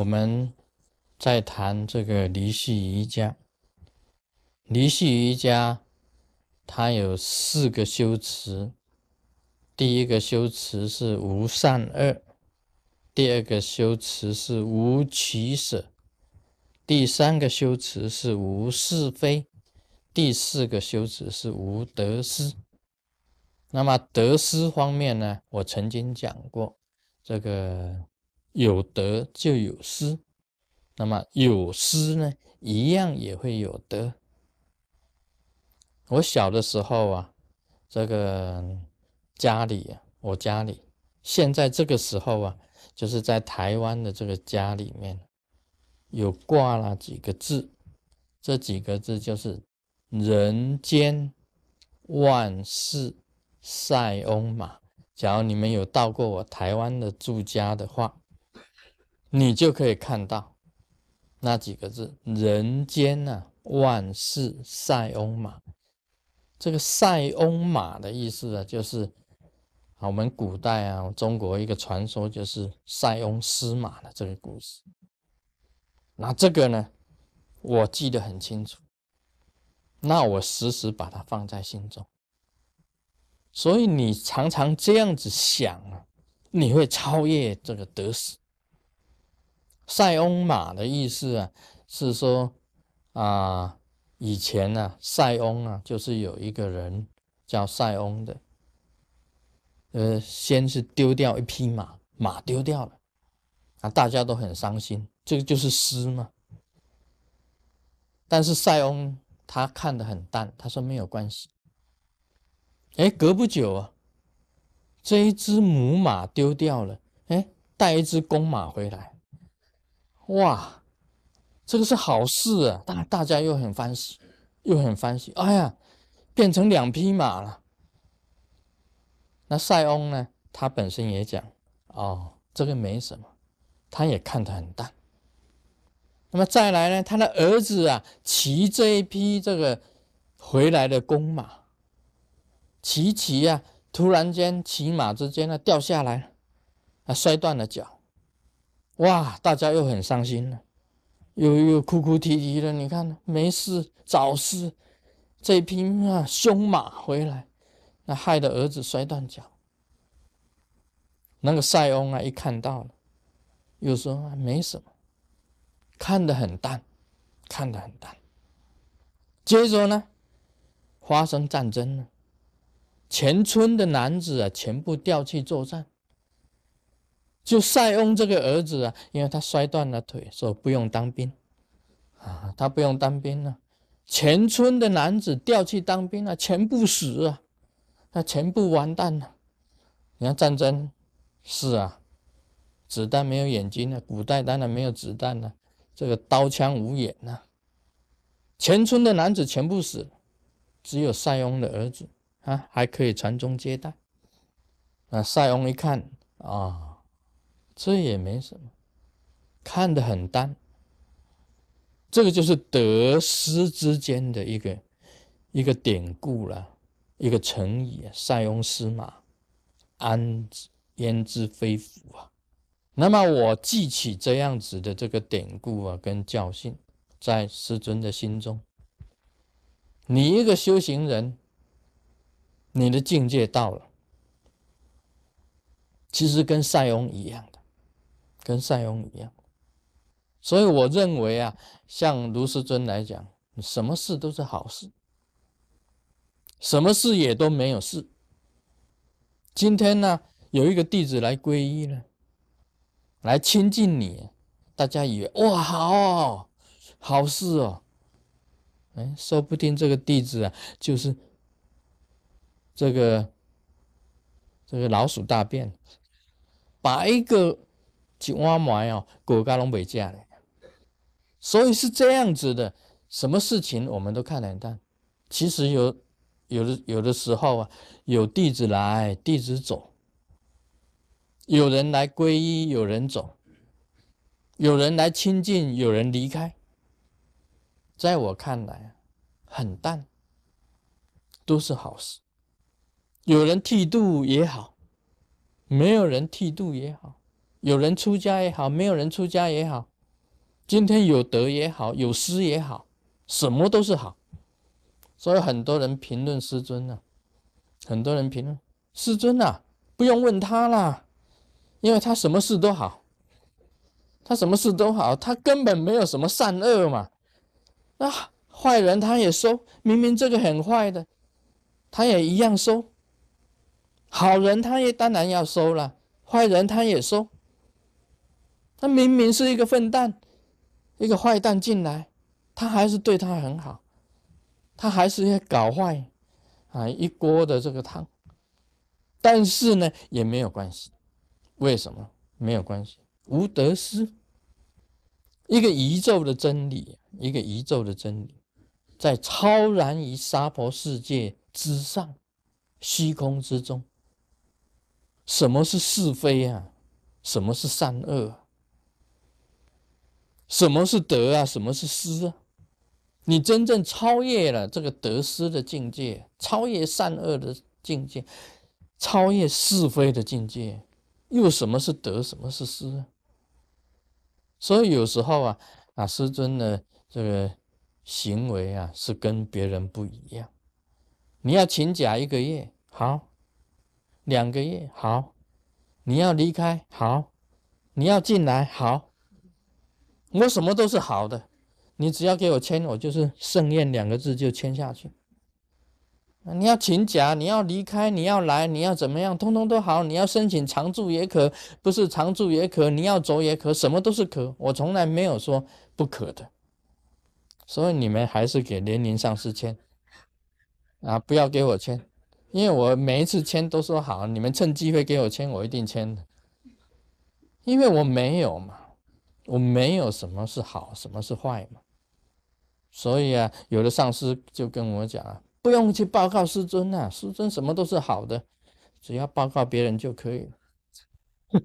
我们在谈这个离系瑜伽。离系瑜伽它有四个修持，第一个修持是无善恶，第二个修持是无取舍，第三个修持是无是非，第四个修持是无得失。那么得失方面呢，我曾经讲过，这个有得就有失，那么有失呢，一样也会有得。我小的时候啊，这个家里，我家里现在这个时候啊，就是在台湾的这个家里面，有挂了几个字，这几个字就是“人间万事塞翁马”。假如你们有到过我台湾的住家的话，你就可以看到那几个字“人间呐，万事塞翁马”。这个塞翁马的意思啊，就是啊，我们古代啊，中国一个传说就是塞翁失马的这个故事。那这个呢，我记得很清楚，那我时时把它放在心中。所以你常常这样子想啊，你会超越这个得失。塞翁马的意思啊，是说啊。以前呢，塞翁啊，就是有一个人叫塞翁的，呃，先是丢掉一匹马，马丢掉了，啊，大家都很伤心，这个就是诗嘛。但是塞翁他看得很淡，他说没有关系。哎，隔不久啊，这一只母马丢掉了，哎，带一只公马回来，哇！这个是好事啊，大大家又很欢喜，又很欢喜。哎呀，变成两匹马了。那塞翁呢？他本身也讲，哦，这个没什么，他也看得很淡。那么再来呢？他的儿子啊，骑这一匹这个回来的公马，骑骑啊，突然间骑马之间呢掉下来，啊，摔断了脚。哇，大家又很伤心了。又又哭哭啼啼的，你看没事找事，这匹啊凶马回来，那害得儿子摔断脚。那个塞翁啊一看到了，又说没什么，看得很淡，看得很淡。接着呢，发生战争了，全村的男子啊全部调去作战。就塞翁这个儿子啊，因为他摔断了腿，说不用当兵啊，他不用当兵了。全村的男子调去当兵了，全部死啊，那全部完蛋了。你看战争是啊，子弹没有眼睛了，古代当然没有子弹了，这个刀枪无眼呐。全村的男子全部死，只有塞翁的儿子啊还可以传宗接代。那塞翁一看啊。这也没什么，看得很淡。这个就是得失之间的一个一个典故了，一个成语，“塞翁失马，安焉知非福”啊。那么我记起这样子的这个典故啊，跟教训，在师尊的心中，你一个修行人，你的境界到了，其实跟塞翁一样的。跟塞翁一样，所以我认为啊，像卢世尊来讲，什么事都是好事，什么事也都没有事。今天呢，有一个弟子来皈依了，来亲近你，大家以为哇，好，好事哦，哎，说不定这个弟子啊，就是这个这个老鼠大便，把一个。一碗糜哦，狗家拢袂食嘞，所以是这样子的。什么事情我们都看得很淡。其实有有的有的时候啊，有弟子来，弟子走；有人来皈依，有人走；有人来亲近，有人离开。在我看来，很淡，都是好事。有人剃度也好，没有人剃度也好。有人出家也好，没有人出家也好，今天有德也好，有失也好，什么都是好。所以很多人评论师尊呢，很多人评论师尊呐，不用问他啦，因为他什么事都好，他什么事都好，他根本没有什么善恶嘛。那坏人他也收，明明这个很坏的，他也一样收。好人他也当然要收了，坏人他也收。他明明是一个笨蛋，一个坏蛋进来，他还是对他很好。他还是要搞坏啊一锅的这个汤，但是呢也没有关系，为什么没有关系？无得失，一个宇宙的真理，一个宇宙的真理，在超然于娑婆世界之上，虚空之中，什么是是非啊？什么是善恶？什么是得啊？什么是失啊？你真正超越了这个得失的境界，超越善恶的境界，超越是非的境界，又什么是得，什么是失？所以有时候啊，啊，师尊的这个行为啊，是跟别人不一样。你要请假一个月，好；两个月，好；你要离开，好；你要进来，好。我什么都是好的。你只要给我签，我就是“盛宴”两个字就签下去。你要请假，你要离开，你要来，你要怎么样，通通都好。你要申请常住也可，不是常住也可，你要走也可，什么都是可。我从来没有说不可的。所以你们还是给年龄上司签啊，不要给我签，因为我每一次签都说好，你们趁机会给我签，我一定签的，因为我没有嘛，我没有什么是好，什么是坏嘛。所以啊，有的上司就跟我讲啊，不用去报告师尊啊，师尊什么都是好的，只要报告别人就可以了。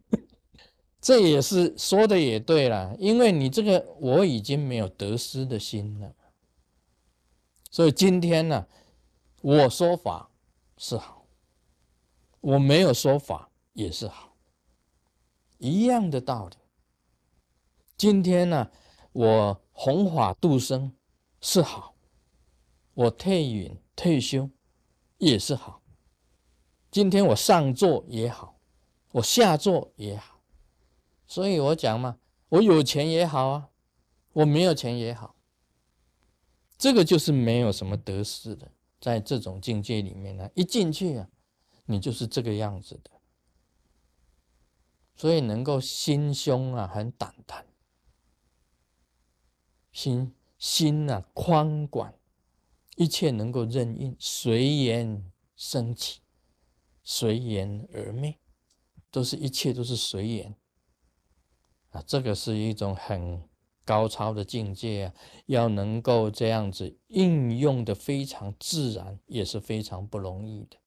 这也是说的也对了，因为你这个我已经没有得失的心了，所以今天呢，我说法是好，我没有说法也是好，一样的道理。今天呢，我弘法度生。是好，我退隐退休也是好。今天我上座也好，我下座也好，所以我讲嘛，我有钱也好啊，我没有钱也好。这个就是没有什么得失的，在这种境界里面呢，一进去啊，你就是这个样子的，所以能够心胸啊很胆淡，心。心啊，宽广，一切能够任应，随缘升起，随缘而灭，都是一切都是随缘啊！这个是一种很高超的境界啊！要能够这样子应用的非常自然，也是非常不容易的。